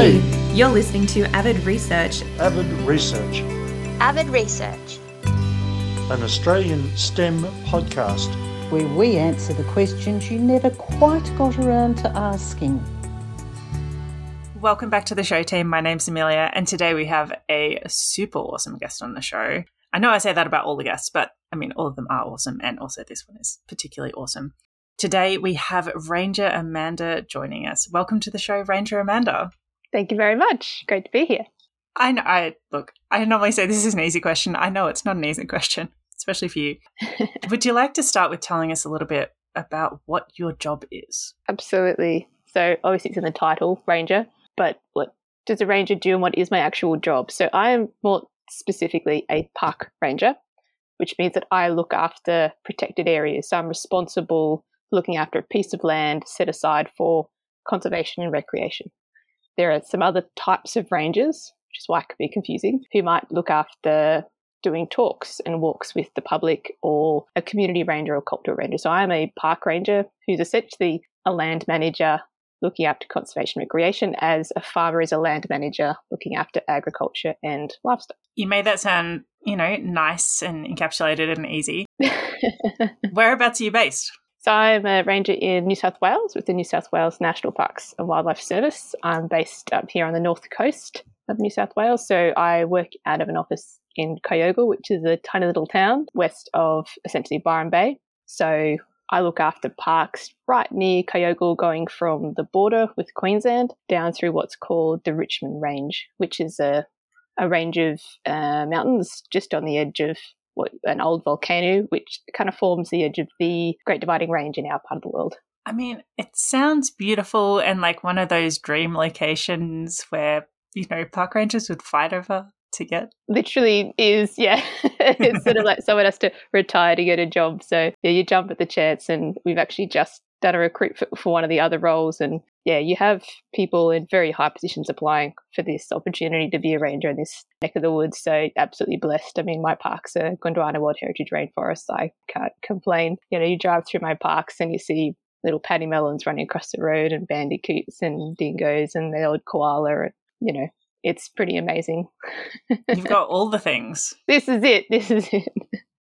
Hey, You're listening to Avid Research. Avid Research, Avid Research. an Australian STEM podcast. where we answer the questions you never quite got around to asking. Welcome back to the show team. My name's Amelia, and today we have a super awesome guest on the show. I know I say that about all the guests, but I mean, all of them are awesome, and also this one is particularly awesome. Today we have Ranger Amanda joining us. Welcome to the show, Ranger Amanda. Thank you very much. Great to be here. I know, I look. I normally say this is an easy question. I know it's not an easy question, especially for you. Would you like to start with telling us a little bit about what your job is? Absolutely. So, obviously, it's in the title, Ranger, but what does a ranger do and what is my actual job? So, I am more specifically a park ranger, which means that I look after protected areas. So, I'm responsible for looking after a piece of land set aside for conservation and recreation. There are some other types of rangers, which is why it could be confusing, who might look after doing talks and walks with the public or a community ranger or cultural ranger. So I'm a park ranger who's essentially a land manager looking after conservation and recreation as a farmer is a land manager looking after agriculture and livestock. You made that sound, you know, nice and encapsulated and easy. Whereabouts are you based? So I'm a ranger in New South Wales with the New South Wales National Parks and Wildlife Service. I'm based up here on the north coast of New South Wales. So I work out of an office in Kyogle, which is a tiny little town west of essentially Byron Bay. So I look after parks right near Kyogle, going from the border with Queensland down through what's called the Richmond Range, which is a, a range of uh, mountains just on the edge of what, an old volcano, which kind of forms the edge of the Great Dividing Range in our part of the world. I mean, it sounds beautiful and like one of those dream locations where, you know, park rangers would fight over to get. Literally is, yeah. it's sort of like someone has to retire to get a job. So, yeah, you jump at the chance. And we've actually just done a recruit for, for one of the other roles. And yeah, you have people in very high positions applying for this opportunity to be a ranger in this neck of the woods. So absolutely blessed. I mean, my parks are Gondwana World Heritage Rainforest. So I can't complain. You know, you drive through my parks and you see little pademelons running across the road and bandicoots and dingoes and the old koala. And, you know, it's pretty amazing. You've got all the things. this is it. This is it.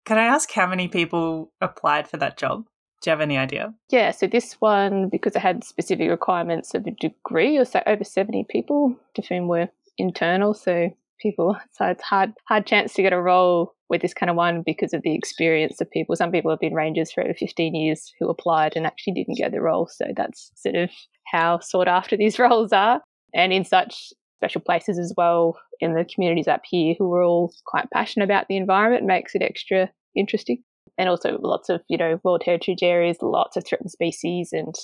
Can I ask how many people applied for that job? Do you have any idea? Yeah, so this one, because it had specific requirements of a degree, or so over 70 people, to whom were internal. So people, so it's hard, hard chance to get a role with this kind of one because of the experience of people. Some people have been rangers for over 15 years who applied and actually didn't get the role. So that's sort of how sought after these roles are. And in such special places as well in the communities up here who are all quite passionate about the environment makes it extra interesting and also lots of you know world heritage areas lots of threatened species and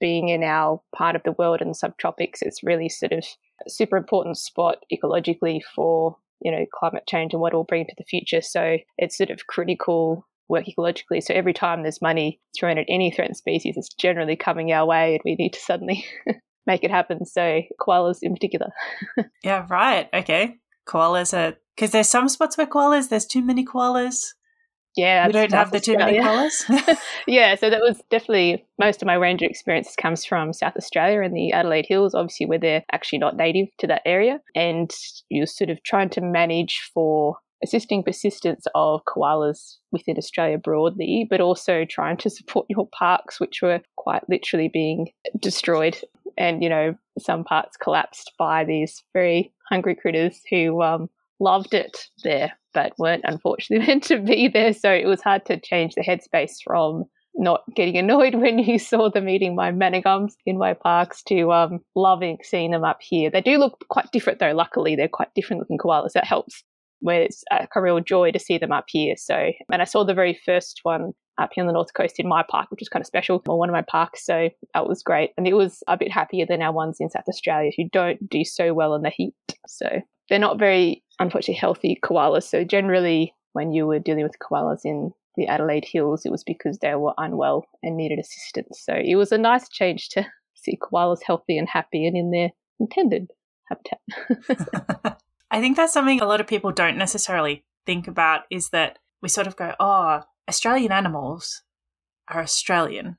being in our part of the world in the subtropics it's really sort of super important spot ecologically for you know climate change and what it will bring to the future so it's sort of critical work ecologically so every time there's money thrown at any threatened species it's generally coming our way and we need to suddenly make it happen so koalas in particular Yeah, right. Okay. Koalas are because there's some spots where koalas, there's too many koalas. Yeah we don't have the too many koalas. yeah, so that was definitely most of my ranger experience comes from South Australia and the Adelaide Hills, obviously where they're actually not native to that area. And you're sort of trying to manage for assisting persistence of koalas within Australia broadly, but also trying to support your parks, which were quite literally being destroyed. And, you know, some parts collapsed by these very hungry critters who um, loved it there, but weren't unfortunately meant to be there. So it was hard to change the headspace from not getting annoyed when you saw them eating my manna gums in my parks to um, loving seeing them up here. They do look quite different though, luckily. They're quite different looking koalas. That helps. Where it's a real joy to see them up here. So, and I saw the very first one up here on the north coast in my park, which is kind of special, or one of my parks. So that was great. And it was a bit happier than our ones in South Australia who don't do so well in the heat. So they're not very, unfortunately, healthy koalas. So generally, when you were dealing with koalas in the Adelaide Hills, it was because they were unwell and needed assistance. So it was a nice change to see koalas healthy and happy and in their intended habitat. I think that's something a lot of people don't necessarily think about is that we sort of go, oh, Australian animals are Australian,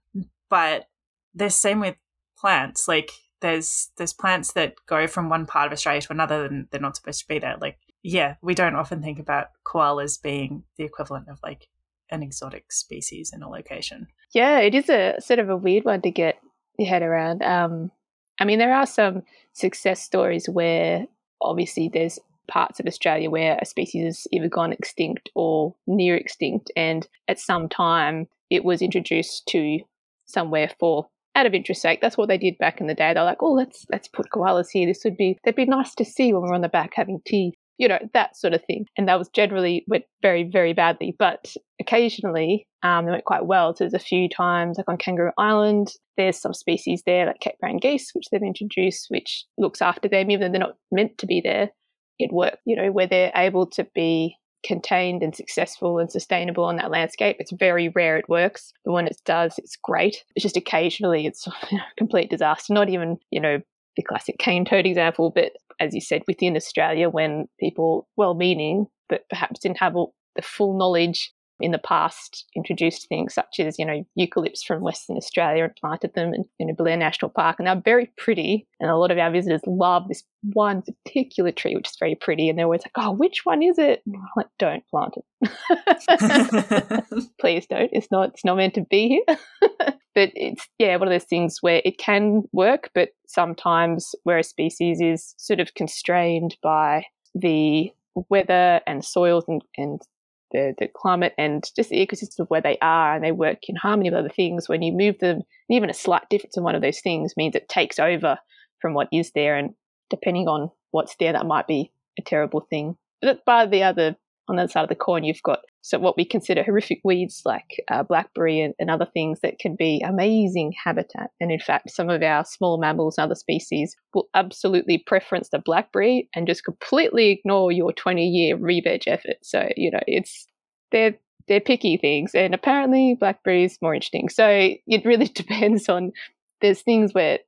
but the same with plants. Like there's there's plants that go from one part of Australia to another and they're not supposed to be there. Like, yeah, we don't often think about koalas being the equivalent of like an exotic species in a location. Yeah, it is a sort of a weird one to get your head around. Um, I mean, there are some success stories where obviously there's parts of Australia where a species has either gone extinct or near extinct, and at some time it was introduced to somewhere for out of interest sake. That's what they did back in the day. They're like, oh, let's let's put koalas here. This would be they'd be nice to see when we're on the back having tea. You know that sort of thing, and that was generally went very very badly. But occasionally, um, they went quite well. So there's a few times, like on Kangaroo Island, there's some species there, like Cape Barren geese, which they've introduced, which looks after them, even though they're not meant to be there. It worked, you know, where they're able to be contained and successful and sustainable on that landscape. It's very rare it works, but when it does, it's great. It's just occasionally it's a complete disaster. Not even, you know, the classic cane toad example, but as you said, within Australia, when people, well meaning, but perhaps didn't have all the full knowledge in the past introduced things such as, you know, eucalypts from Western Australia and planted them in, in Belair National Park. And they're very pretty. And a lot of our visitors love this one particular tree, which is very pretty. And they're always like, oh, which one is it? And I'm like, don't plant it. Please don't. It's not, it's not meant to be here. but it's, yeah, one of those things where it can work, but sometimes where a species is sort of constrained by the weather and soils and, and the, the climate and just the ecosystem of where they are and they work in harmony with other things, when you move them, even a slight difference in one of those things means it takes over from what is there. And depending on what's there, that might be a terrible thing. But by the other, on the other side of the coin, you've got so what we consider horrific weeds like uh, blackberry and, and, other things that can be amazing habitat. And in fact, some of our small mammals and other species will absolutely preference the blackberry and just completely ignore your 20 year re-veg effort. So, you know, it's, they're, they're picky things. And apparently blackberry is more interesting. So it really depends on, there's things where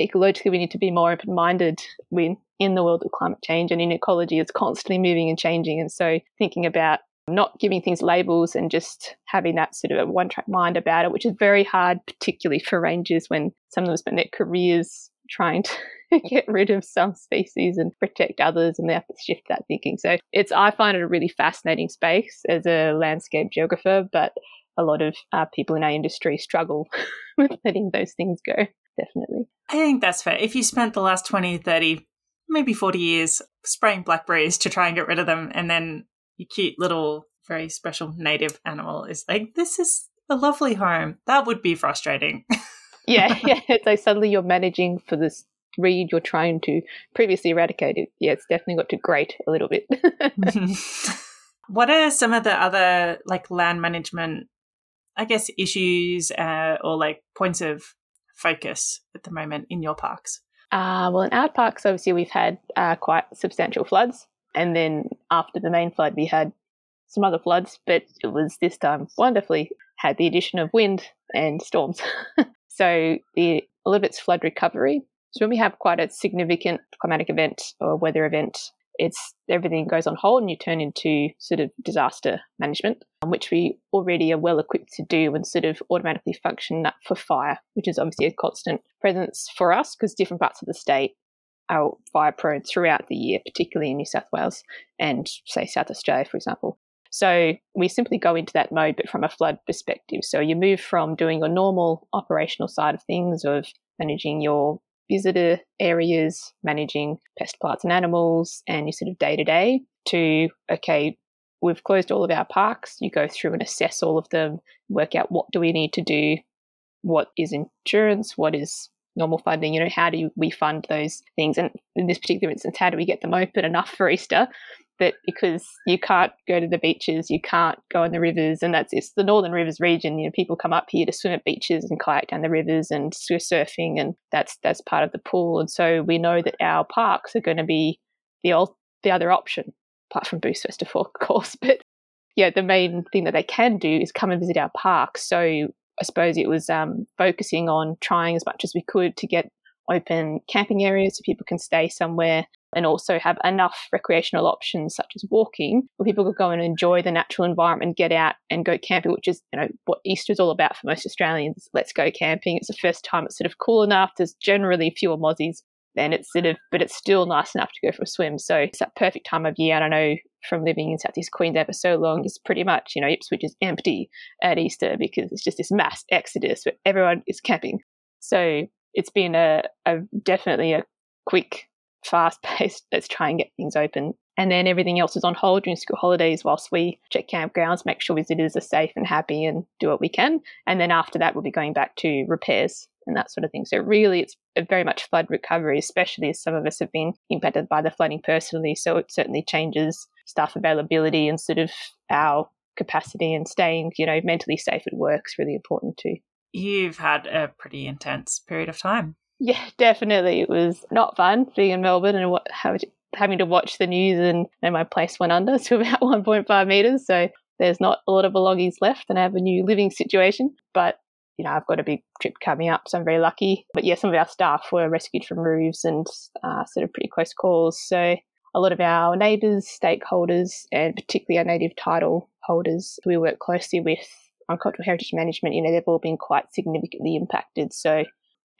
ecologically we need to be more open minded when in the world of climate change and in ecology it's constantly moving and changing. And so thinking about not giving things labels and just having that sort of a one track mind about it, which is very hard, particularly for rangers when some of them spend their careers trying to get rid of some species and protect others and they have to shift that thinking. So it's I find it a really fascinating space as a landscape geographer, but a lot of uh, people in our industry struggle with letting those things go, definitely. I think that's fair. If you spent the last 20, 30, maybe 40 years spraying blackberries to try and get rid of them and then your cute little, very special native animal is like, this is a lovely home. That would be frustrating. yeah, yeah. It's like suddenly you're managing for this reed you're trying to previously eradicate it. Yeah, it's definitely got to grate a little bit. what are some of the other like land management, I guess, issues uh, or like points of focus at the moment in your parks? Uh, well, in our parks, obviously, we've had uh, quite substantial floods. And then after the main flood, we had some other floods, but it was this time wonderfully had the addition of wind and storms. so the Olivets flood recovery. So when we have quite a significant climatic event or weather event, it's everything goes on hold and you turn into sort of disaster management, um, which we already are well equipped to do and sort of automatically function that for fire, which is obviously a constant presence for us because different parts of the state are fire prone throughout the year, particularly in New South Wales and, say, South Australia, for example. So we simply go into that mode, but from a flood perspective. So you move from doing your normal operational side of things, of managing your visitor areas, managing pest, plants, and animals, and your sort of day to day, to okay, we've closed all of our parks. You go through and assess all of them, work out what do we need to do, what is insurance, what is normal funding. You know, how do we fund those things? And in this particular instance, how do we get them open enough for Easter? That because you can't go to the beaches, you can't go in the rivers, and that's it's the Northern Rivers region. You know, people come up here to swim at beaches and kayak down the rivers and surfing, and that's that's part of the pool. And so we know that our parks are going to be the old, the other option, apart from Blues Festival, of course. But yeah, the main thing that they can do is come and visit our parks. So I suppose it was um, focusing on trying as much as we could to get open camping areas so people can stay somewhere and also have enough recreational options such as walking where people could go and enjoy the natural environment get out and go camping which is you know what easter is all about for most australians. Let's go camping. It's the first time it's sort of cool enough. There's generally fewer mozzies then it's sort of but it's still nice enough to go for a swim. So it's that perfect time of year. And i know from living in southeast queensland for so long it's pretty much you know ipswich is empty at easter because it's just this mass exodus where everyone is camping. So it's been a, a definitely a quick fast paced, let's try and get things open. And then everything else is on hold during school holidays whilst we check campgrounds, make sure visitors are safe and happy and do what we can. And then after that, we'll be going back to repairs and that sort of thing. So really, it's very much flood recovery, especially as some of us have been impacted by the flooding personally. So it certainly changes staff availability and sort of our capacity and staying, you know, mentally safe at work is really important too. You've had a pretty intense period of time. Yeah, definitely. It was not fun being in Melbourne and what, having to watch the news and, my place went under to about 1.5 meters. So there's not a lot of belongings left and I have a new living situation. But, you know, I've got a big trip coming up, so I'm very lucky. But yeah, some of our staff were rescued from roofs and uh, sort of pretty close calls. So a lot of our neighbours, stakeholders, and particularly our native title holders we work closely with on cultural heritage management, you know, they've all been quite significantly impacted. So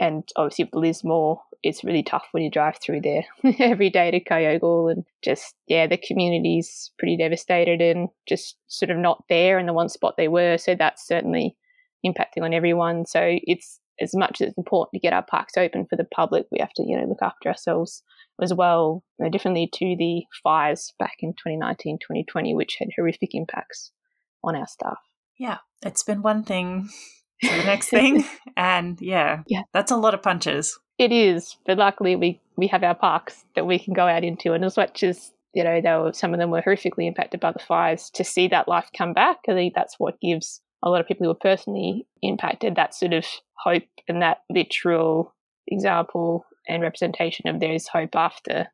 and obviously with Lismore, it's really tough when you drive through there every day to Kyogle and just yeah, the community's pretty devastated and just sort of not there in the one spot they were. So that's certainly impacting on everyone. So it's as much as it's important to get our parks open for the public, we have to, you know, look after ourselves as well, you know, differently to the fires back in 2019, 2020, which had horrific impacts on our staff. Yeah, it's been one thing to the next thing. and yeah, yeah, that's a lot of punches. It is, but luckily we we have our parks that we can go out into, and as much as you know, they were, some of them were horrifically impacted by the fires. To see that life come back, I think that's what gives a lot of people who were personally impacted that sort of hope and that literal example and representation of there is hope after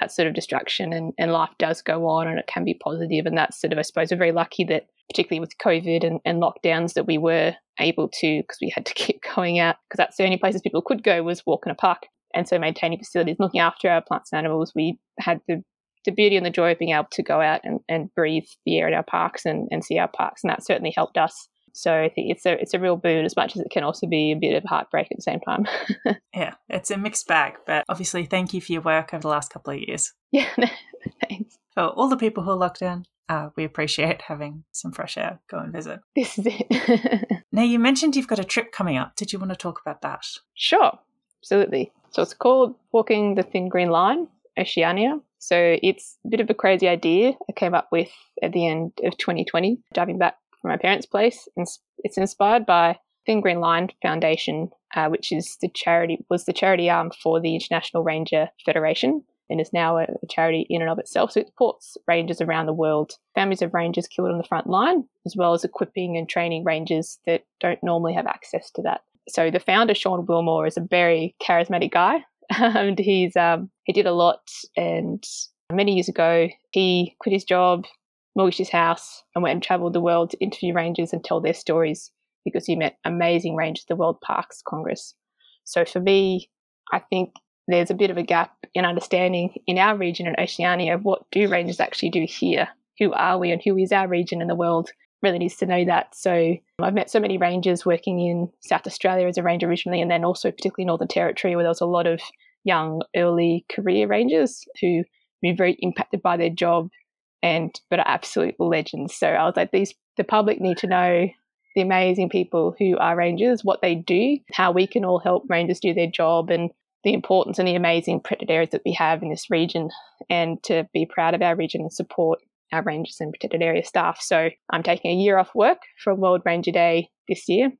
that sort of destruction and, and life does go on and it can be positive and that's sort of i suppose we're very lucky that particularly with covid and, and lockdowns that we were able to because we had to keep going out because that's the only places people could go was walk in a park and so maintaining facilities looking after our plants and animals we had the the beauty and the joy of being able to go out and, and breathe the air in our parks and, and see our parks and that certainly helped us so I think it's a it's a real boon as much as it can also be a bit of heartbreak at the same time. yeah, it's a mixed bag, but obviously thank you for your work over the last couple of years. Yeah, thanks. For all the people who are locked down, uh, we appreciate having some fresh air. Go and visit. This is it. now you mentioned you've got a trip coming up. Did you want to talk about that? Sure, absolutely. So it's called Walking the Thin Green Line, Oceania. So it's a bit of a crazy idea I came up with at the end of 2020, driving back from my parents' place. And It's inspired by Thin Green Line Foundation, uh, which is the charity was the charity arm for the International Ranger Federation and is now a, charity in and of itself. So it supports rangers around the world, families of rangers killed on the front line, as well as equipping and training rangers that don't normally have access to that. So the founder, Sean Willmore, is a very charismatic guy, and he's um, he did a lot. And many years ago, he quit his job, mortgaged his house, and went and travelled the world to interview rangers and tell their stories because he met amazing rangers at the World Parks Congress. So for me, I think there's a bit of a gap in understanding in our region in Oceania what do rangers actually do here? Who are we and who is our region in the world? Really needs to know that. So I've met so many rangers working in South Australia as a ranger originally, and then also particularly Northern Territory, where there was a lot of young early career rangers who were very impacted by their job and but are absolute legends. So I was like, these the public need to know the amazing people who are rangers, what they do, how we can all help rangers do their job, and the importance and the amazing protected areas that we have in this region, and to be proud of our region and support our rangers and protected area staff. So I'm taking a year off work from World Ranger Day this year,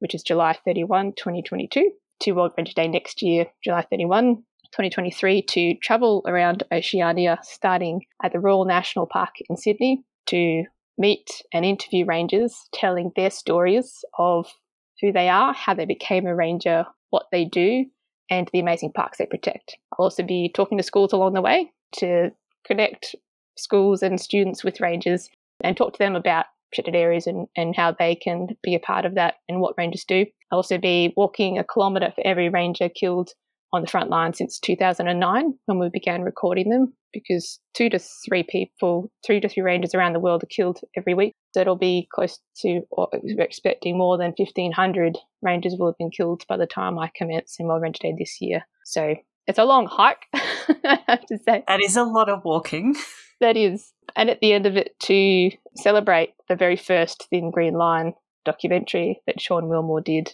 which is July 31, 2022, to World Ranger Day next year, July 31, 2023 to travel around Oceania, starting at the Royal National Park in Sydney to meet and interview rangers, telling their stories of who they are, how they became a ranger, what they do, and the amazing parks they protect. I'll also be talking to schools along the way to connect schools and students with rangers and talk to them about protected areas and, and how they can be a part of that and what rangers do. I'll also be walking a kilometre for every ranger killed on the front line since 2009 when we began recording them because two to three people, three to three rangers around the world are killed every week. So it'll be close to, or we're expecting more than 1,500 rangers will have been killed by the time I commence in World Ranger Day this year. So it's a long hike, I have to say. That is a lot of walking. That is. And at the end of it, to celebrate the very first Thin Green Line documentary that Sean Willmore did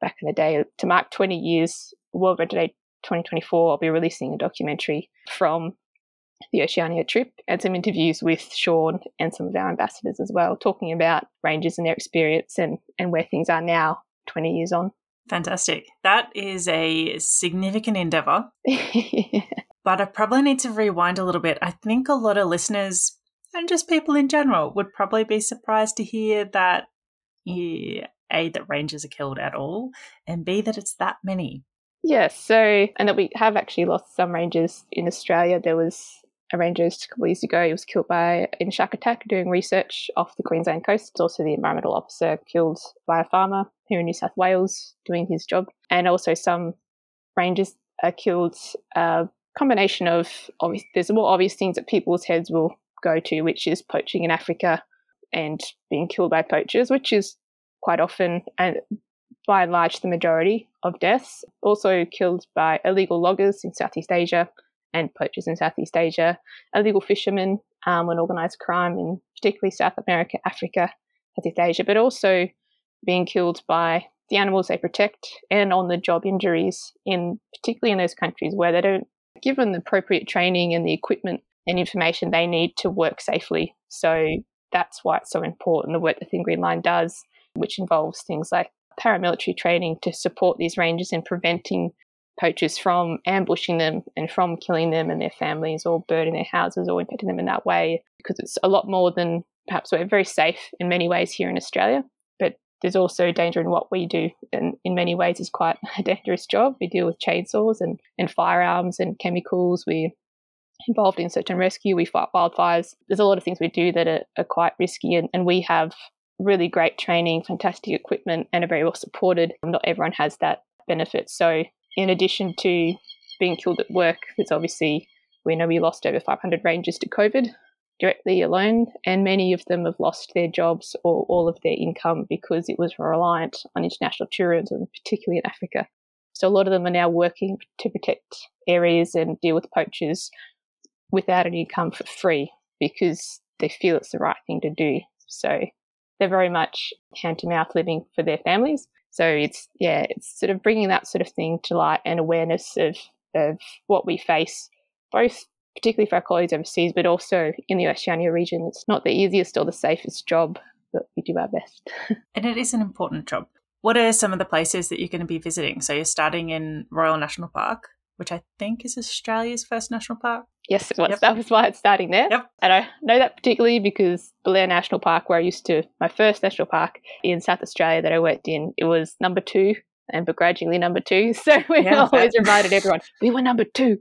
back in the day, to mark 20 years, World Ranger Day 2024, I'll be releasing a documentary from the Oceania trip and some interviews with Sean and some of our ambassadors as well, talking about rangers and their experience and, and where things are now 20 years on. Fantastic. That is a significant endeavor. but I probably need to rewind a little bit. I think a lot of listeners and just people in general would probably be surprised to hear that yeah, A, that rangers are killed at all, and B, that it's that many. Yes, so, and that we have actually lost some rangers in Australia. There was a ranger a couple of years ago. He was killed by in shark attack doing research off the Queensland coast. Also the environmental officer killed by a farmer here in New South Wales doing his job. And also some rangers are killed. A combination of obvious, there's more obvious things that people's heads will go to, which is poaching in Africa and being killed by poachers, which is quite often and by and large the majority of deaths. Also killed by illegal loggers in Southeast Asia and poachers in Southeast Asia, illegal fishermen um, and organised crime in particularly South America, Africa, Southeast Asia, but also being killed by the animals they protect and on the job injuries in particularly in those countries where they don't given the appropriate training and the equipment and information they need to work safely. So that's why it's so important the work the Thin Green Line does, which involves things like paramilitary training to support these rangers in preventing poachers from ambushing them and from killing them and their families or burning their houses or impacting them in that way because it's a lot more than perhaps we're very safe in many ways here in Australia but there's also danger in what we do and in many ways is quite a dangerous job. We deal with chainsaws and, and firearms and chemicals. We're involved in search and rescue. We fight wildfires. There's a lot of things we do that are, are quite risky and, and we have really great training fantastic equipment and are very well supported not everyone has that benefit so in addition to being killed at work, there's obviously, we know we lost over 500 rangers to COVID directly alone, and many of them have lost their jobs or all of their income because it was reliant on international tourism, particularly in Africa. So a lot of them are now working to protect areas and deal with poachers without an income for free because they feel it's the right thing to do. So they're very much hand to mouth living for their families. So it's yeah, it's sort of bringing that sort of thing to light and awareness of of what we face, both particularly for our colleagues overseas, but also in the Oceania region. It's not the easiest or the safest job, but we do our best. and it is an important job. What are some of the places that you're going to be visiting? So you're starting in Royal National Park which I think is Australia's first national park. Yes, it was. Yep. That was why it's starting there. Yep. And I know that particularly because Belair National Park, where I used to, my first national park in South Australia that I worked in, it was number two and begrudgingly number two. So we yeah, always reminded everyone, we were number two.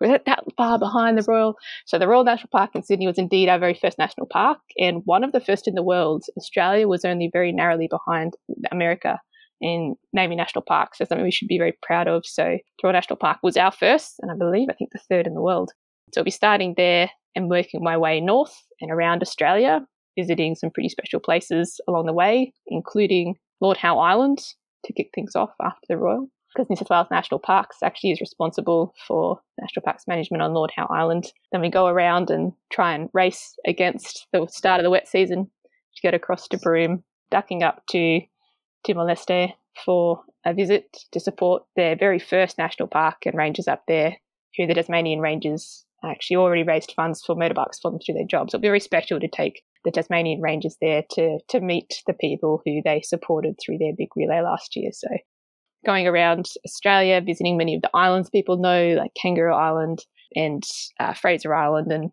We're that far behind the Royal. So the Royal National Park in Sydney was indeed our very first national park and one of the first in the world. Australia was only very narrowly behind America in naming national parks. So something we should be very proud of. So Royal National Park was our first, and I believe I think the third in the world. So I'll be starting there and working my way north and around Australia, visiting some pretty special places along the way, including Lord Howe Island to kick things off after the Royal. Because New South Wales National Parks actually is responsible for national parks management on Lord Howe Island. Then we go around and try and race against the start of the wet season to get across to Broome, ducking up to Timor Leste for a visit to support their very first national park and rangers up there, who the Tasmanian Rangers actually already raised funds for motorbikes for them to do their jobs. It'll be very special to take the Tasmanian Rangers there to to meet the people who they supported through their big relay last year. So going around Australia, visiting many of the islands people know, like Kangaroo Island and uh, Fraser Island and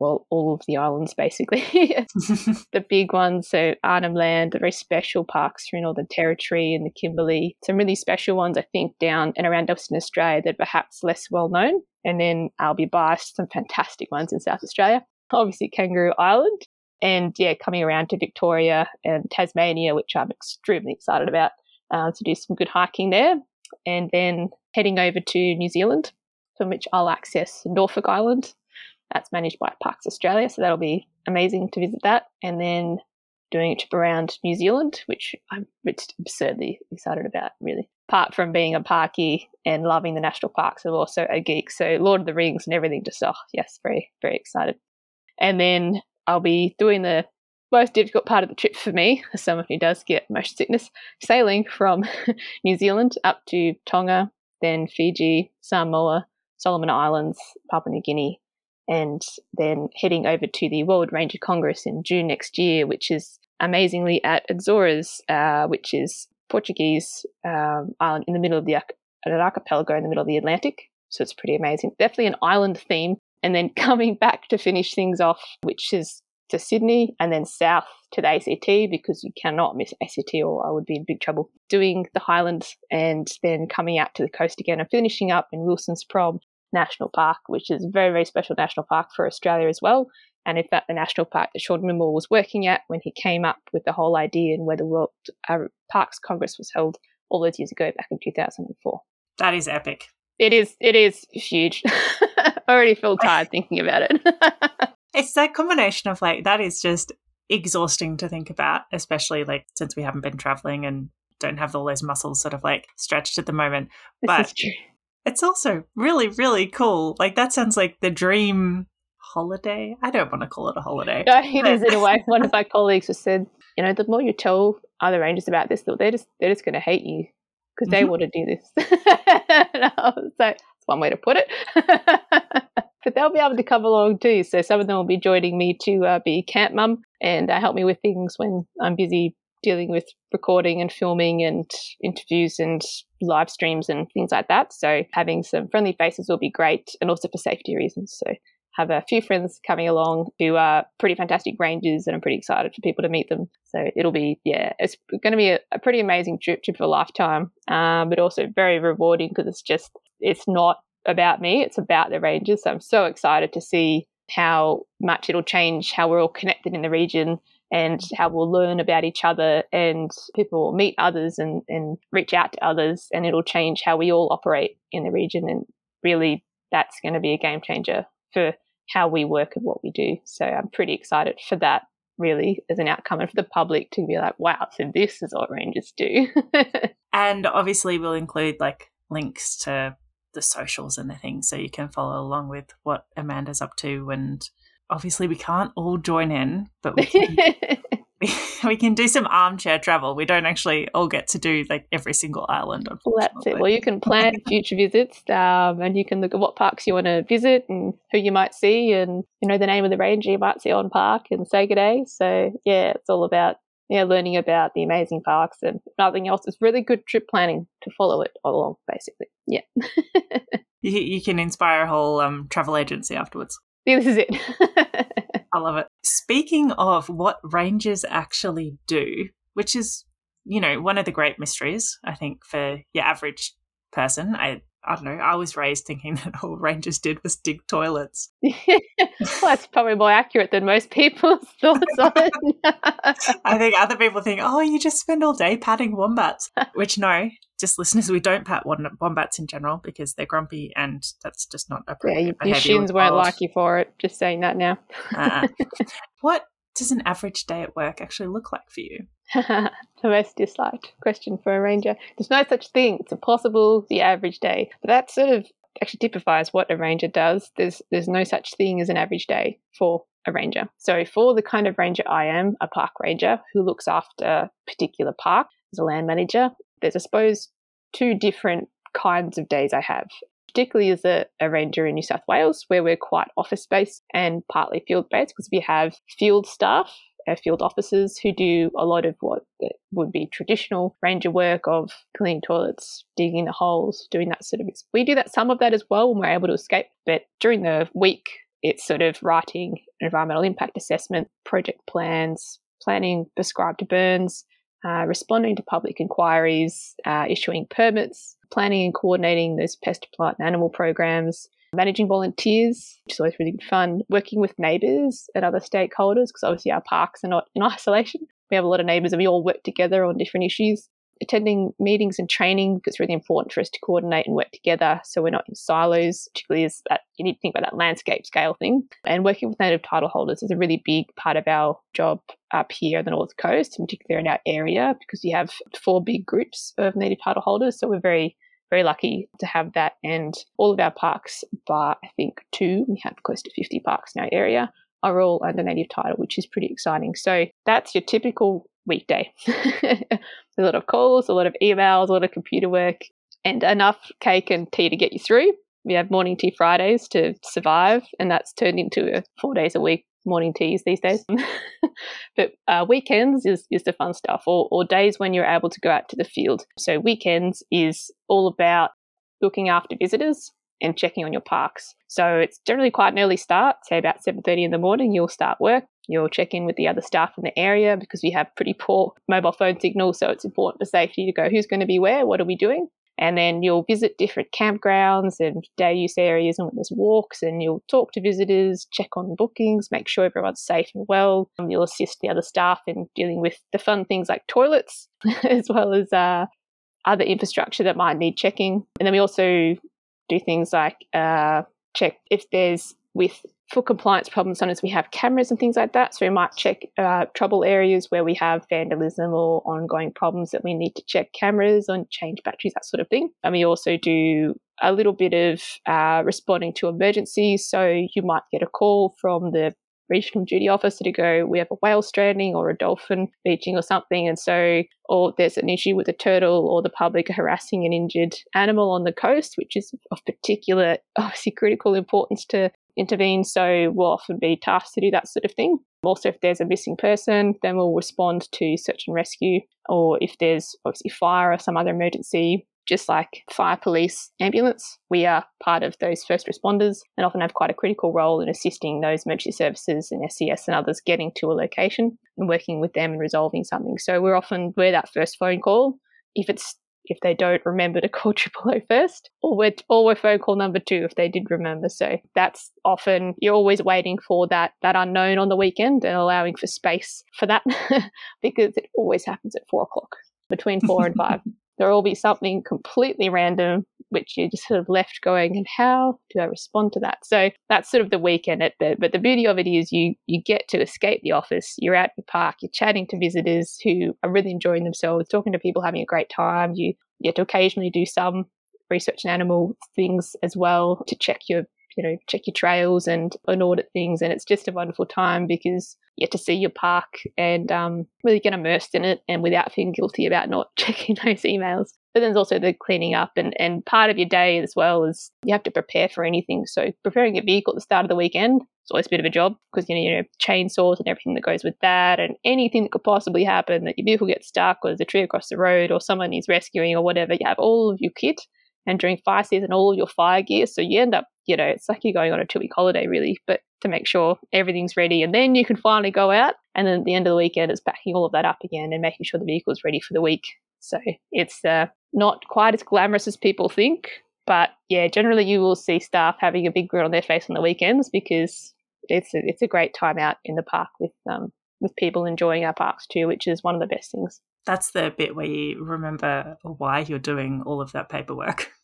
well, all of the islands basically. the big ones, so Arnhem Land, the very special parks through Northern Territory and the Kimberley. Some really special ones, I think, down and around Western Australia that are perhaps less well known. And then I'll be biased, some fantastic ones in South Australia. Obviously, Kangaroo Island. And yeah, coming around to Victoria and Tasmania, which I'm extremely excited about, uh, to do some good hiking there. And then heading over to New Zealand, from which I'll access Norfolk Island. That's managed by Parks Australia, so that'll be amazing to visit that. And then doing a trip around New Zealand, which I'm absurdly excited about, really. Apart from being a parkie and loving the national parks, I'm also a geek. So Lord of the Rings and everything just, oh, yes, very, very excited. And then I'll be doing the most difficult part of the trip for me, as someone who does get motion sickness, sailing from New Zealand up to Tonga, then Fiji, Samoa, Solomon Islands, Papua New Guinea, and then heading over to the World Ranger Congress in June next year, which is amazingly at Azores, uh, which is Portuguese um, island in the middle of the an archipelago in the middle of the Atlantic. So it's pretty amazing. Definitely an island theme. And then coming back to finish things off, which is to Sydney and then south to the ACT because you cannot miss ACT or I would be in big trouble. Doing the Highlands and then coming out to the coast again and finishing up in Wilson's Prom National Park, which is a very, very special national park for Australia as well. And in fact, the national park that Sean Willmore was working at when he came up with the whole idea and where the World uh, Parks Congress was held all those years ago back in 2004. That is epic. It is. It is huge. I already feel tired thinking about it. it's that combination of like that is just exhausting to think about, especially like since we haven't been traveling and don't have all those muscles sort of like stretched at the moment. This But it's also really, really cool. Like that sounds like the dream holiday. I don't want to call it a holiday. No, it is in a way. One of my colleagues just said, you know, the more you tell other rangers about this, they're just they're just going to hate you because they mm-hmm. want to do this. so that's one way to put it. but they'll be able to come along too. So some of them will be joining me to uh, be camp mum and uh, help me with things when I'm busy dealing with recording and filming and interviews and live streams and things like that. So having some friendly faces will be great and also for safety reasons. So have a few friends coming along who are pretty fantastic rangers and I'm pretty excited for people to meet them. So it'll be, yeah, it's going to be a, a pretty amazing trip, trip of a lifetime, um, but also very rewarding because it's just, it's not about me, it's about the rangers. So I'm so excited to see how much it'll change how we're all connected in the region and how we'll learn about each other and people will meet others and, and reach out to others and it'll change how we all operate in the region and really that's going to be a game changer for how we work and what we do. So I'm pretty excited for that really as an outcome and for the public to be like, wow, so this is what Rangers do. and obviously we'll include like links to the socials and the things so you can follow along with what Amanda's up to and obviously we can't all join in, but we can, we can do some armchair travel. We don't actually all get to do like every single island. Well, that's it. Well, you can plan future visits, um, and you can look at what parks you want to visit and who you might see, and you know the name of the ranger you might see on park, and say good day. So yeah, it's all about yeah learning about the amazing parks and nothing else. It's really good trip planning to follow it along, basically. Yeah. you, you can inspire a whole um, travel agency afterwards. This is it. I love it. Speaking of what rangers actually do, which is, you know, one of the great mysteries, I think, for your average person. I I don't know. I was raised thinking that all rangers did was dig toilets. well, that's probably more accurate than most people's thoughts on it. I think other people think, oh, you just spend all day patting wombats. Which, no, just listeners, we don't pat wombats in general because they're grumpy and that's just not appropriate. Yeah, your shins won't like you for it. Just saying that now. uh, what does an average day at work actually look like for you? the most disliked question for a ranger. There's no such thing. It's impossible, the average day. But that sort of actually typifies what a ranger does. There's there's no such thing as an average day for a ranger. So for the kind of ranger I am, a park ranger who looks after a particular park as a land manager, there's I suppose two different kinds of days I have particularly as a, a, ranger in New South Wales, where we're quite office based and partly field based because we have field staff, our field officers, who do a lot of what would be traditional ranger work of cleaning toilets, digging the holes, doing that sort of. We do that some of that as well when we're able to escape, but during the week, it's sort of writing environmental impact assessment, project plans, planning prescribed burns, uh, responding to public inquiries, uh, issuing permits, planning and coordinating those pest, plant, and animal programs, managing volunteers, which is always really good fun, working with neighbours and other stakeholders, because obviously our parks are not in isolation. We have a lot of neighbours and we all work together on different issues. Attending meetings and training because it's really important for us to coordinate and work together so we're not in silos, particularly as that you need to think about that landscape scale thing. And working with native title holders is a really big part of our job up here on the North Coast, in particular in our area, because we have four big groups of native title holders. So we're very very lucky to have that. And all of our parks, bar I think two, we have close to 50 parks in our area, are all under native title, which is pretty exciting. So that's your typical weekday. a lot of calls, a lot of emails, a lot of computer work, and enough cake and tea to get you through. We have morning tea Fridays to survive, and that's turned into four days a week morning teas these days. but uh, weekends is, is the fun stuff, or, or days when you're able to go out to the field. So weekends is all about looking after visitors and checking on your parks. So it's generally quite an early start, say about 7:30 in the morning you'll start work. You'll check in with the other staff in the area because we have pretty poor mobile phone signal, so it's important for safety to go who's going to be where, what are we doing? And then you'll visit different campgrounds and day use areas and there's walks, and you'll talk to visitors, check on bookings, make sure everyone's safe and well. And you'll assist the other staff in dealing with the fun things like toilets, as well as uh, other infrastructure that might need checking. And then we also do things like uh, check if there's with for compliance problems, sometimes we have cameras and things like that. So we might check uh, trouble areas where we have vandalism or ongoing problems that we need to check cameras and change batteries, that sort of thing. And we also do a little bit of uh, responding to emergencies. So you might get a call from the regional duty officer to go, we have a whale stranding or a dolphin beaching or something. And so, or there's an issue with a turtle or the public harassing an injured animal on the coast, which is of particular, obviously critical importance to intervene. So we'll often be tasked to do that sort of thing. Also, if there's a missing person, then we'll respond to search and rescue. Or if there's obviously fire or some other emergency, just like fire, police, ambulance, we are part of those first responders and often have quite a critical role in assisting those emergency services and SES and others getting to a location and working with them and resolving something. So we're often we're that first phone call. If it's if they don't remember to call triple O first, or we're, or we're phone call number two if they did remember. So that's often you're always waiting for that that unknown on the weekend and allowing for space for that because it always happens at four o'clock between four and five. There will be something completely random which you just sort of left going and how do I respond to that? So that's sort of the weekend at the but the beauty of it is you you get to escape the office. You're out in the park, you're chatting to visitors who are really enjoying themselves, talking to people having a great time. You get to occasionally do some research and animal things as well to check your you know check your trails and, and audit things and it's just a wonderful time because you get to see your park and um, really get immersed in it and without feeling guilty about not checking those emails but then there's also the cleaning up and, and part of your day as well is you have to prepare for anything. So preparing your vehicle at the start of the weekend is always a bit of a job because you know, you know chainsaws and everything that goes with that and anything that could possibly happen that your vehicle gets stuck or there's a tree across the road or someone needs rescuing or whatever. You have all of your kit and during fire season all of your fire gear. So you end up, you know, it's like you're going on a two week holiday really, but to make sure everything's ready and then you can finally go out and then at the end of the weekend it's backing all of that up again and making sure the vehicle is ready for the week. So it's uh, not quite as glamorous as people think. But yeah, generally you will see staff having a big grin on their face on the weekends because it's a, it's a great time out in the park with um, with people enjoying our parks too, which is one of the best things. That's the bit where you remember why you're doing all of that paperwork.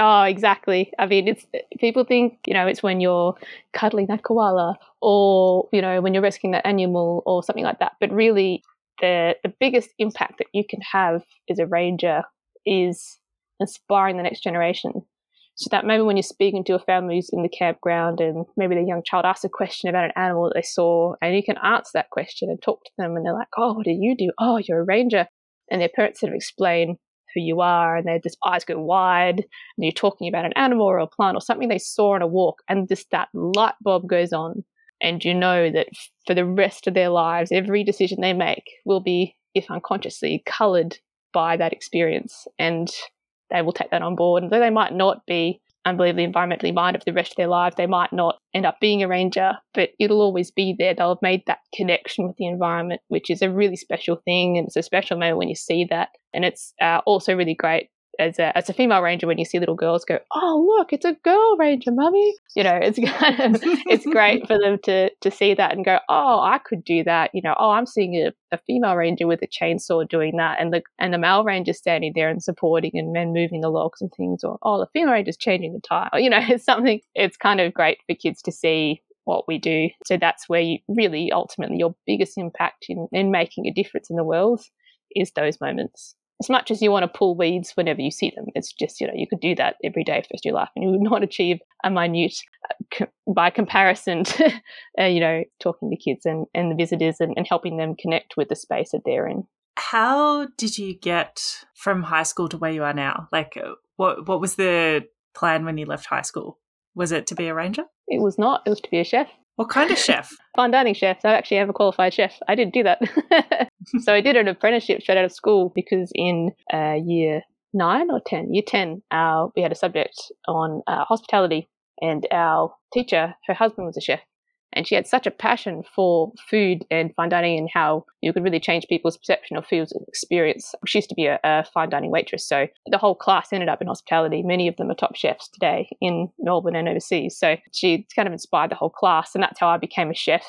Oh, exactly. I mean, it's people think you know it's when you're cuddling that koala, or you know when you're rescuing that animal, or something like that. But really, the the biggest impact that you can have as a ranger is inspiring the next generation. So that maybe when you're speaking to a family who's in the campground and maybe the young child asks a question about an animal that they saw, and you can answer that question and talk to them, and they're like, "Oh, what do you do? Oh, you're a ranger," and their parents sort of explain who you are, and their eyes go wide, and you're talking about an animal or a plant or something they saw on a walk, and just that light bulb goes on, and you know that for the rest of their lives, every decision they make will be, if unconsciously, coloured by that experience and they will take that on board. And though they might not be unbelievably environmentally minded for the rest of their lives, they might not end up being a ranger, but it'll always be there. They'll have made that connection with the environment, which is a really special thing. And it's a special moment when you see that. And it's uh, also really great as a as a female ranger when you see little girls go, oh look, it's a girl ranger, mummy. You know, it's kind of it's great for them to to see that and go, oh, I could do that. You know, oh, I'm seeing a, a female ranger with a chainsaw doing that, and the and the male ranger standing there and supporting and men moving the logs and things, or oh, the female ranger's changing the tire. You know, it's something. It's kind of great for kids to see what we do. So that's where you really ultimately your biggest impact in, in making a difference in the world is those moments. As much as you want to pull weeds whenever you see them, it's just, you know, you could do that every day for your life and you would not achieve a minute uh, by comparison to, uh, you know, talking to kids and, and the visitors and, and helping them connect with the space that they're in. How did you get from high school to where you are now? Like, uh, what what was the plan when you left high school? Was it to be a ranger? It was not. It was to be a chef. What kind of chef? Fine dining chef. So I actually have a qualified chef. I didn't do that. so I did an apprenticeship straight out of school because in uh, year nine or 10, year 10, our, we had a subject on uh, hospitality and our teacher, her husband was a chef. And she had such a passion for food and fine dining and how you could really change people's perception of food experience. She used to be a, a, fine dining waitress, so the whole class ended up in hospitality. Many of them are top chefs today in Melbourne and overseas. So she kind of inspired the whole class, and that's how I became a chef,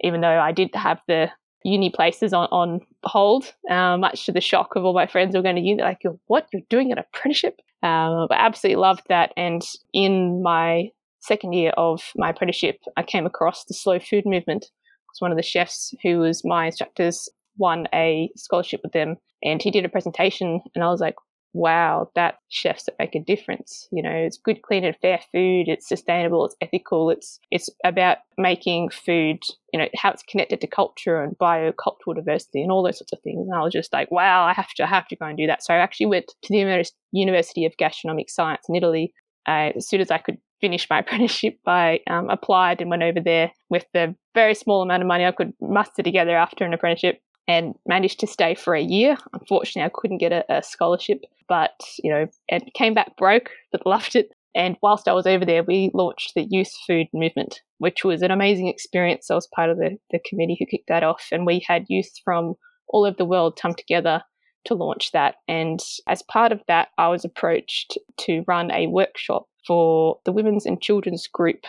even though I didn't have the uni places on, on hold, uh, much to the shock of all my friends who were going to uni. Like, what? You're doing an apprenticeship? Um, but I absolutely loved that. And in my second year of my apprenticeship, I came across the slow food movement. Because one of the chefs who was my instructors won a scholarship with them, and he did a presentation, and I was like, wow, that chefs that make a difference. You know, it's good, clean, and fair food. It's sustainable. It's ethical. It's it's about making food. You know how it's connected to culture and biocultural diversity and all those sorts of things. And I was just like, wow, I have to I have to go and do that. So I actually went to the University of Gastronomic Science in Italy. Uh, as soon as I could finish my apprenticeship, I um, applied and went over there with the very small amount of money I could muster together after an apprenticeship and managed to stay for a year. Unfortunately, I couldn't get a, a scholarship, but you know, and came back broke, but loved it. And whilst I was over there, we launched the Youth Food Movement, which was an amazing experience. I was part of the, the committee who kicked that off, and we had youth from all over the world come together to launch that. And as part of that, I was approached to run a workshop for the Women's and Children's Group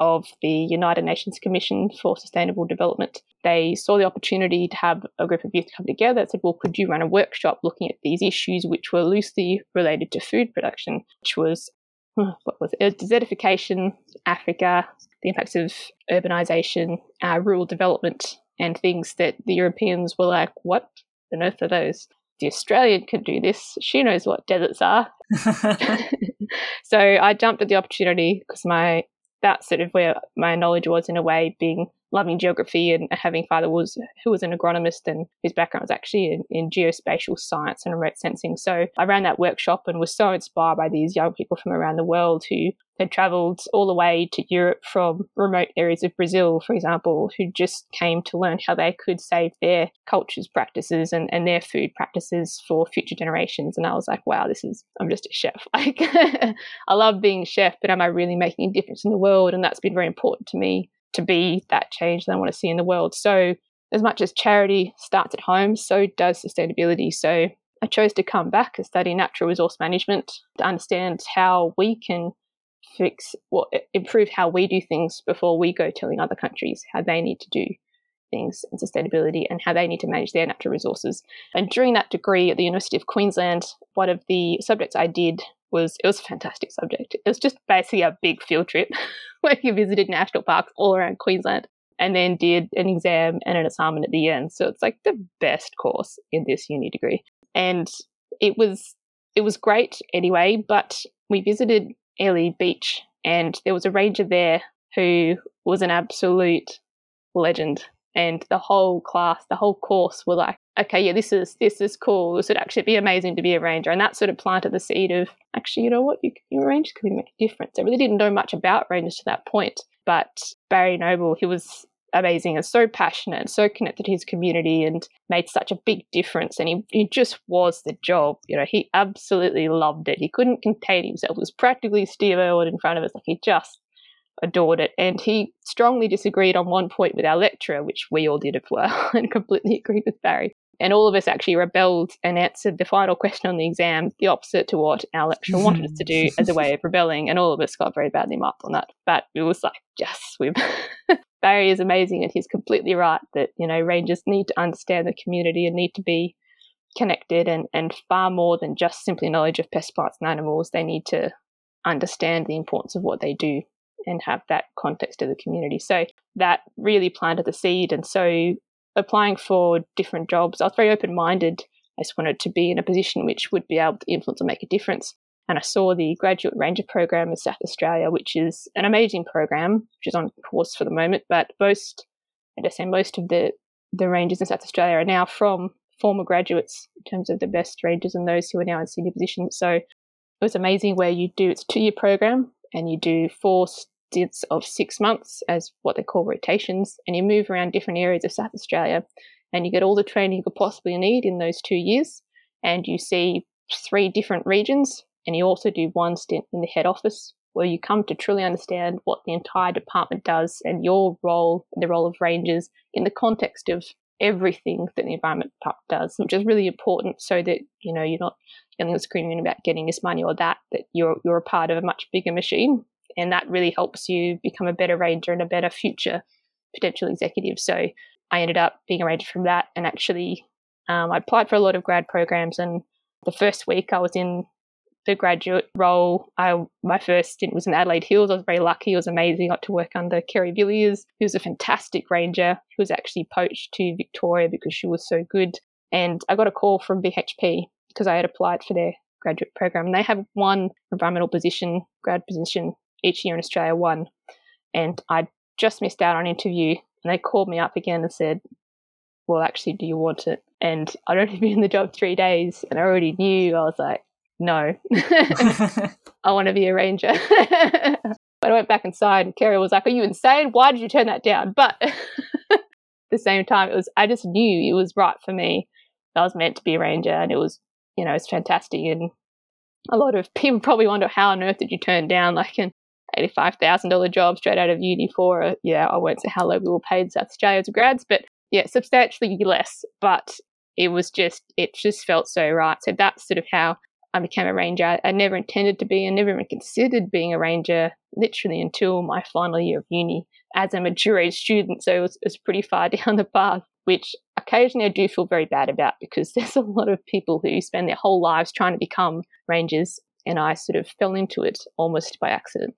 of the United Nations Commission for Sustainable Development. They saw the opportunity to have a group of youth come together and said, Well, could you run a workshop looking at these issues, which were loosely related to food production, which was what was it? Desertification, Africa, the impacts of urbanization, uh, rural development, and things that the Europeans were like, What on earth are those? the Australian can do this. She knows what deserts are. so I jumped at the opportunity because my that's sort of where my knowledge was in a way, being loving geography and having father was who was an agronomist and his background was actually in, in geospatial science and remote sensing. So I ran that workshop and was so inspired by these young people from around the world who had traveled all the way to Europe from remote areas of Brazil, for example, who just came to learn how they could save their cultures, practices, and, and their food practices for future generations. And I was like, wow, this is, I'm just a chef. Like, I love being a chef, but am I really making a difference in the world? And that's been very important to me to be that change that I want to see in the world. So, as much as charity starts at home, so does sustainability. So, I chose to come back and study natural resource management to understand how we can fix what improve how we do things before we go telling other countries how they need to do things in sustainability and how they need to manage their natural resources. And during that degree at the University of Queensland, one of the subjects I did was it was a fantastic subject. It was just basically a big field trip where you visited national parks all around Queensland and then did an exam and an assignment at the end. So it's like the best course in this uni degree. And it was it was great anyway, but we visited Airlie Beach and there was a ranger there who was an absolute legend. And the whole class, the whole course were like, okay, yeah, this is this is cool. This would actually be amazing to be a ranger. And that sort of planted the seed of actually, you know what, you, your rangers can make a difference. I really didn't know much about rangers to that point. But Barry Noble, he was amazing and so passionate and so connected to his community and made such a big difference and he, he just was the job you know he absolutely loved it he couldn't contain himself it was practically steve irwin in front of us like he just adored it. And he strongly disagreed on one point with our lecturer, which we all did as well, and completely agreed with Barry. And all of us actually rebelled and answered the final question on the exam the opposite to what our lecturer wanted us to do as a way of rebelling. And all of us got very badly marked on that. But it was like, yes, we've. Barry is amazing and he's completely right that, you know, rangers need to understand the community and need to be connected and, and far more than just simply knowledge of pest plants and animals. They need to understand the importance of what they do and have that context of the community. So that really planted the seed. And so applying for different jobs, I was very open minded. I just wanted to be in a position which would be able to influence and make a difference. And I saw the Graduate Ranger Program in South Australia, which is an amazing program, which is on course for the moment. But most, I say most of the, the rangers in South Australia are now from former graduates in terms of the best rangers and those who are now in senior positions. So it was amazing where you do, it's a two year program and you do four stints of six months as what they call rotations, and you move around different areas of South Australia, and you get all the training you could possibly need in those two years, and you see three different regions, and you also do one stint in the head office where you come to truly understand what the entire department does and your role, the role of rangers in the context of everything that the environment department does, which is really important so that, you know, you're not yelling and screaming about getting this money or that, that you're, you're a part of a much bigger machine and that really helps you become a better ranger and a better future potential executive. So I ended up being a ranger from that, and actually, um, I applied for a lot of grad programs. And the first week I was in the graduate role, I my first stint was in Adelaide Hills. I was very lucky; it was amazing. I got to work under Kerry Villiers, who was a fantastic ranger. Who was actually poached to Victoria because she was so good. And I got a call from BHP because I had applied for their graduate program. And they have one environmental position, grad position each year in Australia one. And I just missed out on an interview and they called me up again and said, Well, actually, do you want it? And I'd only been in the job three days and I already knew I was like, No, I want to be a ranger. but I went back inside and Kerry was like, Are you insane? Why did you turn that down? But at the same time, it was, I just knew it was right for me. I was meant to be a ranger and it was, you know, it's fantastic. And a lot of people probably wonder how on earth did you turn down like an $85,000 job straight out of uni for, a, yeah, I won't say how low we were paid in South Australia as grads, but yeah, substantially less. But it was just, it just felt so right. So that's sort of how I became a ranger. I never intended to be, I never even considered being a ranger literally until my final year of uni as a mature age student. So it was, it was pretty far down the path, which occasionally I do feel very bad about because there's a lot of people who spend their whole lives trying to become rangers. And I sort of fell into it almost by accident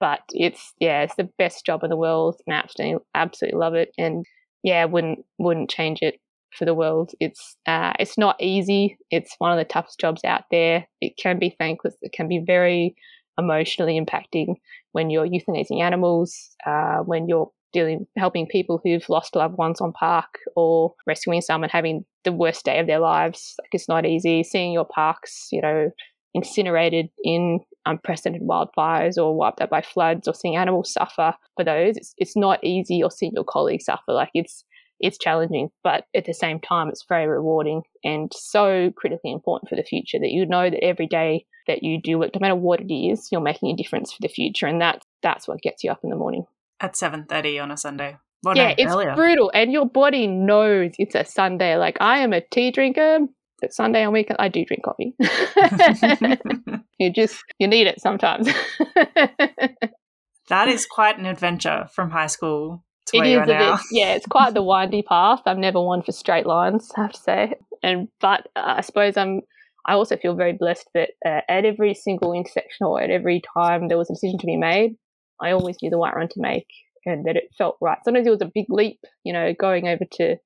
but it's yeah, it's the best job in the world, and absolutely absolutely love it. And yeah, wouldn't wouldn't change it for the world. It's uh, it's not easy. It's one of the toughest jobs out there. It can be thankless. It can be very emotionally impacting when you're euthanizing animals, uh, when you're dealing helping people who've lost loved ones on park or rescuing someone having the worst day of their lives. Like it's not easy. Seeing your parks, you know, incinerated in unprecedented wildfires or wiped out by floods or seeing animals suffer for those. It's, it's not easy or seeing your colleagues suffer. Like it's, it's challenging, but at the same time, it's very rewarding and so critically important for the future that you know that every day that you do it, no matter what it is, you're making a difference for the future. And that's, that's what gets you up in the morning. At 7.30 on a Sunday. Well, yeah, no, it's earlier. brutal. And your body knows it's a Sunday. Like I am a tea drinker. It's Sunday on weekend. I do drink coffee. you just you need it sometimes. that is quite an adventure from high school It are a now. bit, yeah, it's quite the windy path. I'm never one for straight lines, I have to say. And but uh, I suppose I'm. I also feel very blessed that uh, at every single intersection or at every time there was a decision to be made, I always knew the right one to make and that it felt right. Sometimes it was a big leap, you know, going over to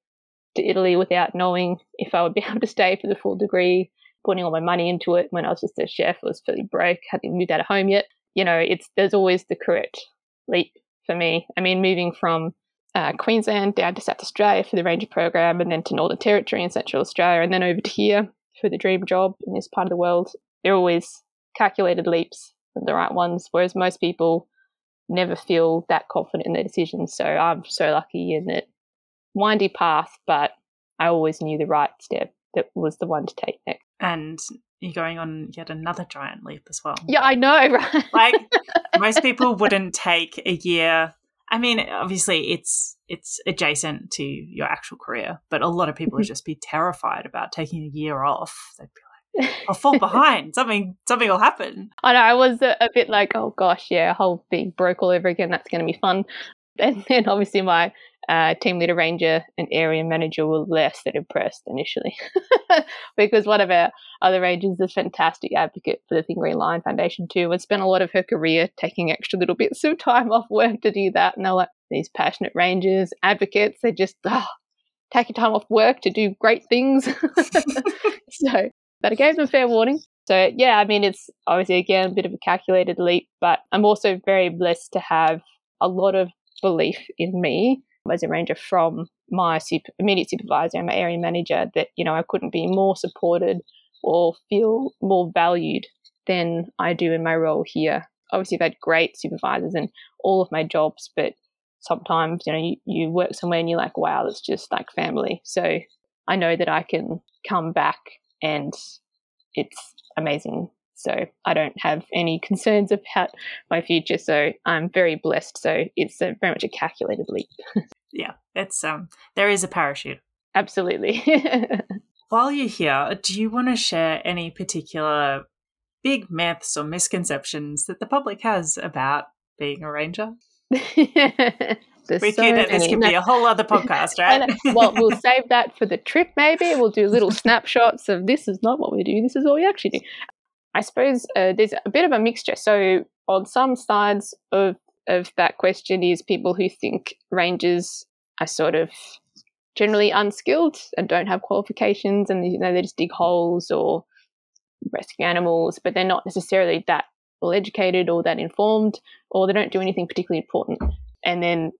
to Italy without knowing if I would be able to stay for the full degree, putting all my money into it when I was just a chef, I was fairly broke, hadn't moved out of home yet. You know, it's there's always the correct leap for me. I mean, moving from uh, Queensland down to South Australia for the Ranger program, and then to Northern Territory and Central Australia, and then over to here for the dream job in this part of the world. They're always calculated leaps, the right ones. Whereas most people never feel that confident in their decisions. So I'm so lucky in that windy path, but I always knew the right step that was the one to take next. And you're going on yet another giant leap as well. Yeah, I know, right? Like most people wouldn't take a year I mean, obviously, it's it's adjacent to your actual career, but a lot of people would mm-hmm. just be terrified about taking a year off. They'd be like, "I'll fall behind. Something something will happen." I know. I was a, a bit like, "Oh gosh, yeah, whole being broke all over again. That's going to be fun." And then obviously my uh, team leader ranger and area manager were less than impressed initially because one of our other rangers is a fantastic advocate for the Thin Green Line Foundation too and spent a lot of her career taking extra little bits of time off work to do that. And they're like, these passionate rangers, advocates, they just oh, taking time off work to do great things. so, but I gave them fair warning. So, yeah, I mean, it's obviously, again, a bit of a calculated leap, but I'm also very blessed to have a lot of belief in me as a ranger from my super, immediate supervisor and my area manager that you know I couldn't be more supported or feel more valued than I do in my role here. Obviously, I've had great supervisors in all of my jobs, but sometimes you know you, you work somewhere and you're like, wow, it's just like family. So I know that I can come back and it's amazing so I don't have any concerns about my future. So I'm very blessed. So it's a, very much a calculated leap. yeah, it's um there is a parachute. Absolutely. While you're here, do you want to share any particular big myths or misconceptions that the public has about being a ranger? There's we so could, this could be a whole other podcast, right? well, we'll save that for the trip. Maybe we'll do little snapshots of this is not what we do. This is what we actually do. I suppose uh, there's a bit of a mixture. So on some sides of of that question is people who think rangers are sort of generally unskilled and don't have qualifications, and you know they just dig holes or rescue animals, but they're not necessarily that well educated or that informed, or they don't do anything particularly important. And then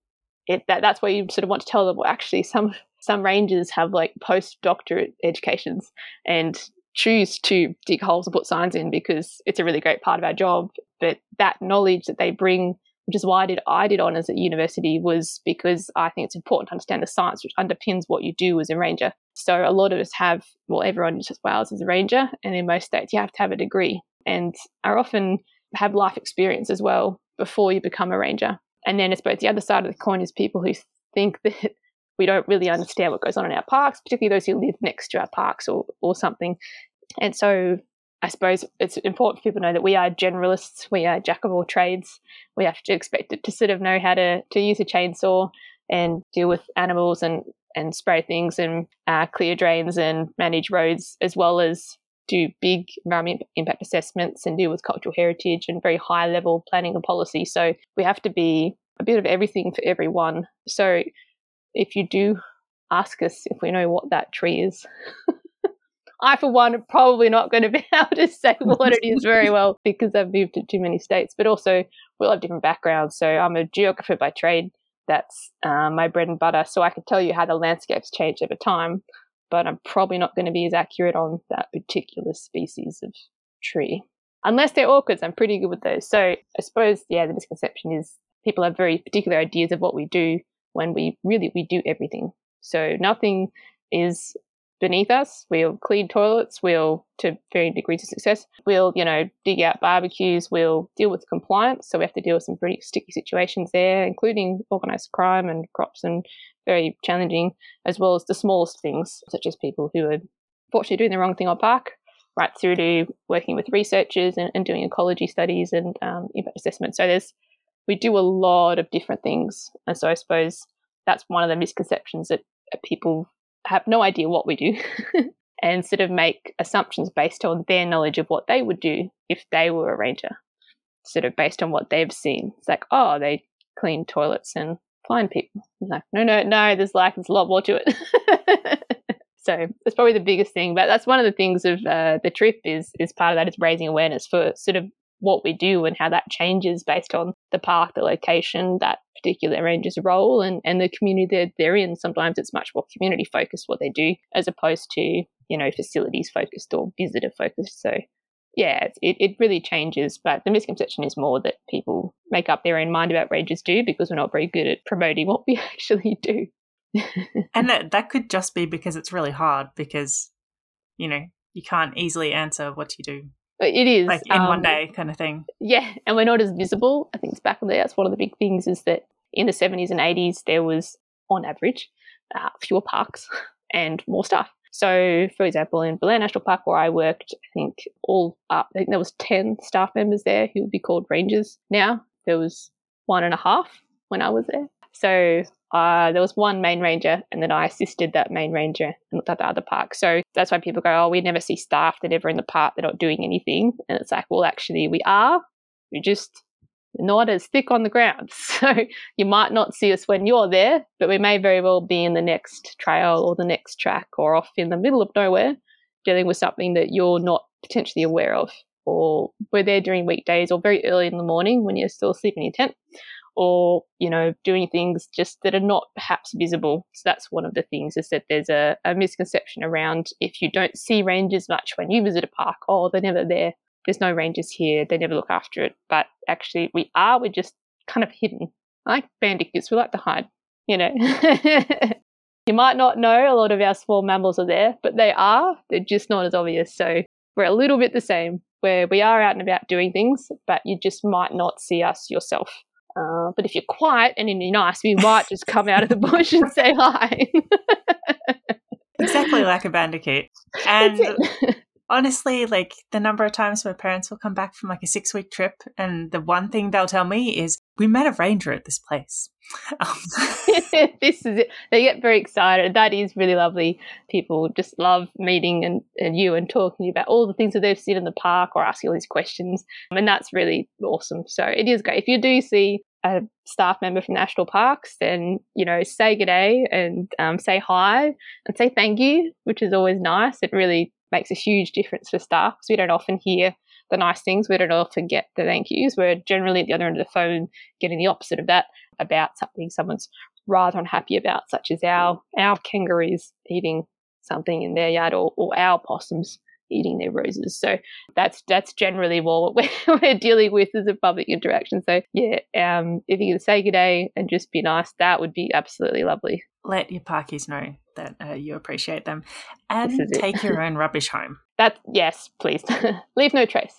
it, that that's where you sort of want to tell them, well, actually, some some rangers have like post doctorate educations, and choose to dig holes and put signs in because it's a really great part of our job. But that knowledge that they bring, which is why I did I did honours at university, was because I think it's important to understand the science which underpins what you do as a ranger. So a lot of us have, well, everyone in South Wales is a ranger, and in most states you have to have a degree, and are often have life experience as well before you become a ranger. And then I suppose the other side of the coin is people who think that we don't really understand what goes on in our parks, particularly those who live next to our parks or, or something. And so I suppose it's important for people to know that we are generalists, we are jack of all trades. We have to expect it to sort of know how to, to use a chainsaw and deal with animals and, and spray things and uh, clear drains and manage roads, as well as do big environment impact assessments and deal with cultural heritage and very high level planning and policy. So we have to be a bit of everything for everyone. So if you do ask us if we know what that tree is, I, for one, am probably not going to be able to say what it is very well because I've moved to too many states. But also, we'll have different backgrounds. So I'm a geographer by trade. That's uh, my bread and butter. So I can tell you how the landscapes change over time, but I'm probably not going to be as accurate on that particular species of tree. Unless they're orchids, I'm pretty good with those. So I suppose, yeah, the misconception is people have very particular ideas of what we do when we really we do everything. So nothing is beneath us. We'll clean toilets. We'll, to varying degrees of success, we'll, you know, dig out barbecues. We'll deal with compliance. So we have to deal with some pretty sticky situations there, including organised crime and crops and very challenging, as well as the smallest things, such as people who are fortunately doing the wrong thing on park, right through to working with researchers and, and doing ecology studies and um, impact assessment. So there's, we do a lot of different things. And so I suppose that's one of the misconceptions that people have no idea what we do and sort of make assumptions based on their knowledge of what they would do if they were a ranger, sort of based on what they've seen. It's like, oh, they clean toilets and find people. It's like, no, no, no, there's like, there's a lot more to it. so that's probably the biggest thing. But that's one of the things of uh, the trip is, is part of that is raising awareness for sort of what we do and how that changes based on the park, the location, that particular ranger's role and, and the community that they're in. Sometimes it's much more community focused what they do as opposed to, you know, facilities focused or visitor focused. So yeah, it, it really changes. But the misconception is more that people make up their own mind about rangers do because we're not very good at promoting what we actually do. and that that could just be because it's really hard because, you know, you can't easily answer what you do it is like in um, one day kind of thing. Yeah, and we're not as visible. I think it's back there. That's one of the big things is that in the 70s and 80s, there was, on average, uh, fewer parks and more staff. So, for example, in Belair National Park, where I worked, I think all up, I think there was 10 staff members there who would be called rangers now. There was one and a half when I was there. So uh, there was one main ranger, and then I assisted that main ranger and looked at the other park. So that's why people go, "Oh, we never see staff. They're never in the park. They're not doing anything." And it's like, well, actually, we are. We're just not as thick on the ground. So you might not see us when you're there, but we may very well be in the next trail or the next track or off in the middle of nowhere dealing with something that you're not potentially aware of. Or we're there during weekdays or very early in the morning when you're still sleeping in your tent or you know doing things just that are not perhaps visible. So that's one of the things is that there's a, a misconception around if you don't see rangers much when you visit a park oh they're never there. There's no rangers here. They never look after it. But actually we are. We're just kind of hidden. Like bandicoots we like to hide you know. You might not know a lot of our small mammals are there but they are. They're just not as obvious. So we're a little bit the same where we are out and about doing things but you just might not see us yourself uh, but if you're quiet and you're nice, we might just come out of the bush and say hi. exactly like a bandicoot. And honestly, like the number of times my parents will come back from like a six week trip, and the one thing they'll tell me is, "We met a ranger at this place." Um, this is it. They get very excited. That is really lovely. People just love meeting and, and you and talking about all the things that they've seen in the park or asking all these questions, and that's really awesome. So it is great. If you do see a staff member from national parks, and, you know say good day and um, say hi and say thank you, which is always nice. It really makes a huge difference for staff because we don't often hear the nice things. We don't often get the thank yous. We're generally at the other end of the phone getting the opposite of that about something someone's rather unhappy about, such as our our kangaroos eating something in their yard or, or our possums eating their roses. So that's that's generally what we're, we're dealing with as a public interaction. So yeah, um, if you can say good day and just be nice, that would be absolutely lovely. Let your parkies know that uh, you appreciate them, and take your own rubbish home. That yes, please leave no trace.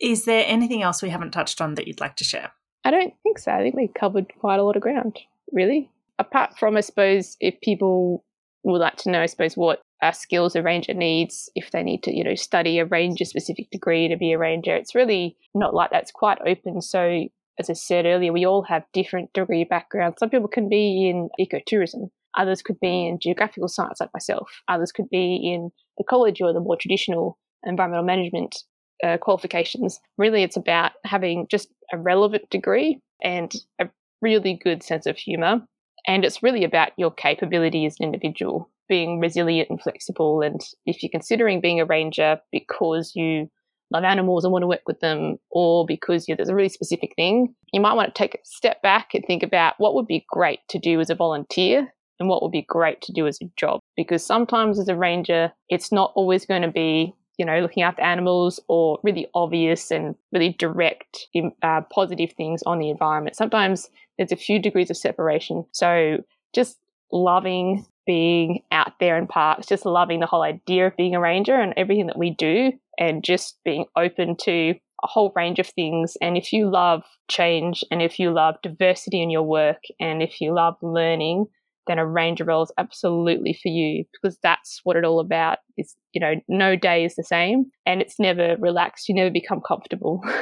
Is there anything else we haven't touched on that you'd like to share? I don't think so. I think we covered quite a lot of ground, really. Apart from, I suppose, if people would like to know, I suppose, what uh, skills a ranger needs if they need to, you know, study a ranger specific degree to be a ranger. It's really not like that's quite open. So, as I said earlier, we all have different degree backgrounds. Some people can be in ecotourism, others could be in geographical science, like myself, others could be in ecology or the more traditional environmental management uh, qualifications. Really, it's about having just a relevant degree and a really good sense of humour. And it's really about your capability as an individual being resilient and flexible. And if you're considering being a ranger because you love animals and want to work with them, or because you there's a really specific thing, you might want to take a step back and think about what would be great to do as a volunteer and what would be great to do as a job. Because sometimes as a ranger, it's not always going to be you know, looking after animals or really obvious and really direct uh, positive things on the environment. Sometimes there's a few degrees of separation. So just loving being out there in parks, just loving the whole idea of being a ranger and everything that we do, and just being open to a whole range of things. And if you love change and if you love diversity in your work and if you love learning, then a ranger role is absolutely for you because that's what it's all about. Is you know no day is the same and it's never relaxed. You never become comfortable.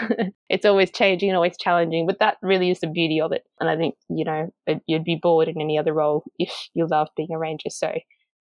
It's always changing and always challenging but that really is the beauty of it. And i think you know you'd be bored in any other role if you love being a ranger. So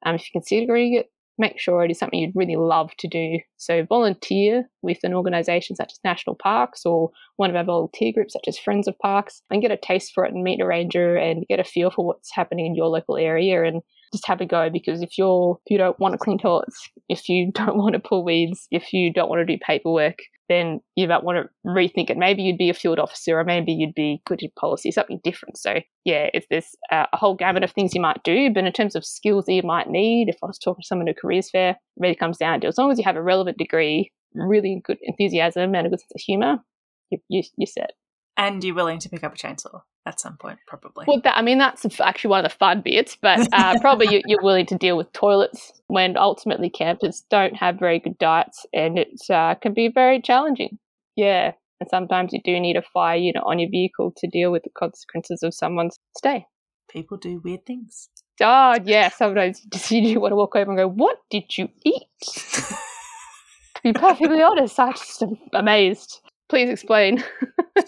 um, if you're considering it make sure it is something you'd really love to do. So volunteer with an organisation such as National Parks or one of our volunteer groups such as Friends of Parks and get a taste for it and meet a ranger and get a feel for what's happening in your local area and just have a go because if you're if you don't want to clean toilets, if you don't want to pull weeds, if you don't want to do paperwork, then you might want to rethink it. Maybe you'd be a field officer, or maybe you'd be good in policy, something different. So yeah, if there's a whole gamut of things you might do, but in terms of skills that you might need, if I was talking to someone at a careers fair, really comes down to as long as you have a relevant degree, really good enthusiasm, and a good sense of humour, you, you, you're set. And you're willing to pick up a chainsaw at some point, probably. Well, that, I mean, that's actually one of the fun bits, but uh, probably you, are willing to deal with toilets when ultimately campers don't have very good diets and it uh, can be very challenging. Yeah. And sometimes you do need a fire unit on your vehicle to deal with the consequences of someone's stay. People do weird things. Oh, yeah, sometimes you want to walk over and go, What did you eat? to be perfectly honest, I just am amazed. Please explain.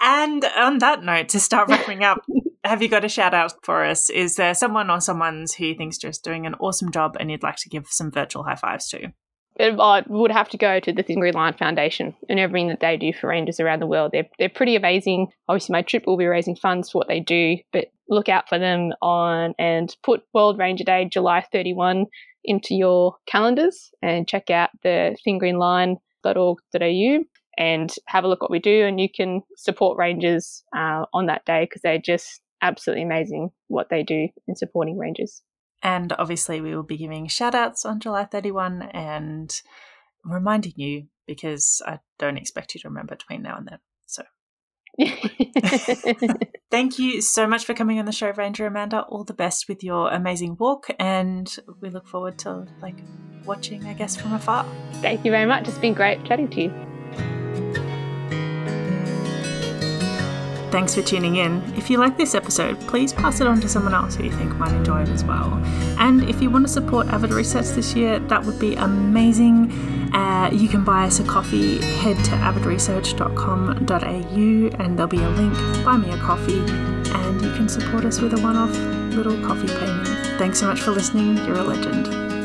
and on that note, to start wrapping up, have you got a shout out for us? Is there someone or someone's who you think's just doing an awesome job and you'd like to give some virtual high fives to? It, I would have to go to the Thin Green Line Foundation and everything that they do for rangers around the world. They're, they're pretty amazing. Obviously, my trip will be raising funds for what they do, but look out for them on and put World Ranger Day, July 31, into your calendars and check out the thingreenline.org.au and have a look what we do. And you can support Rangers uh, on that day because they're just absolutely amazing what they do in supporting Rangers. And obviously, we will be giving shout outs on July 31 and reminding you because I don't expect you to remember between now and then. So. Thank you so much for coming on the show, Ranger Amanda. All the best with your amazing walk, and we look forward to like watching, I guess, from afar. Thank you very much. It's been great chatting to you. Thanks for tuning in. If you like this episode, please pass it on to someone else who you think might enjoy it as well. And if you want to support Avid Research this year, that would be amazing. Uh, you can buy us a coffee. Head to avidresearch.com.au and there'll be a link. Buy me a coffee, and you can support us with a one off little coffee payment. Thanks so much for listening. You're a legend.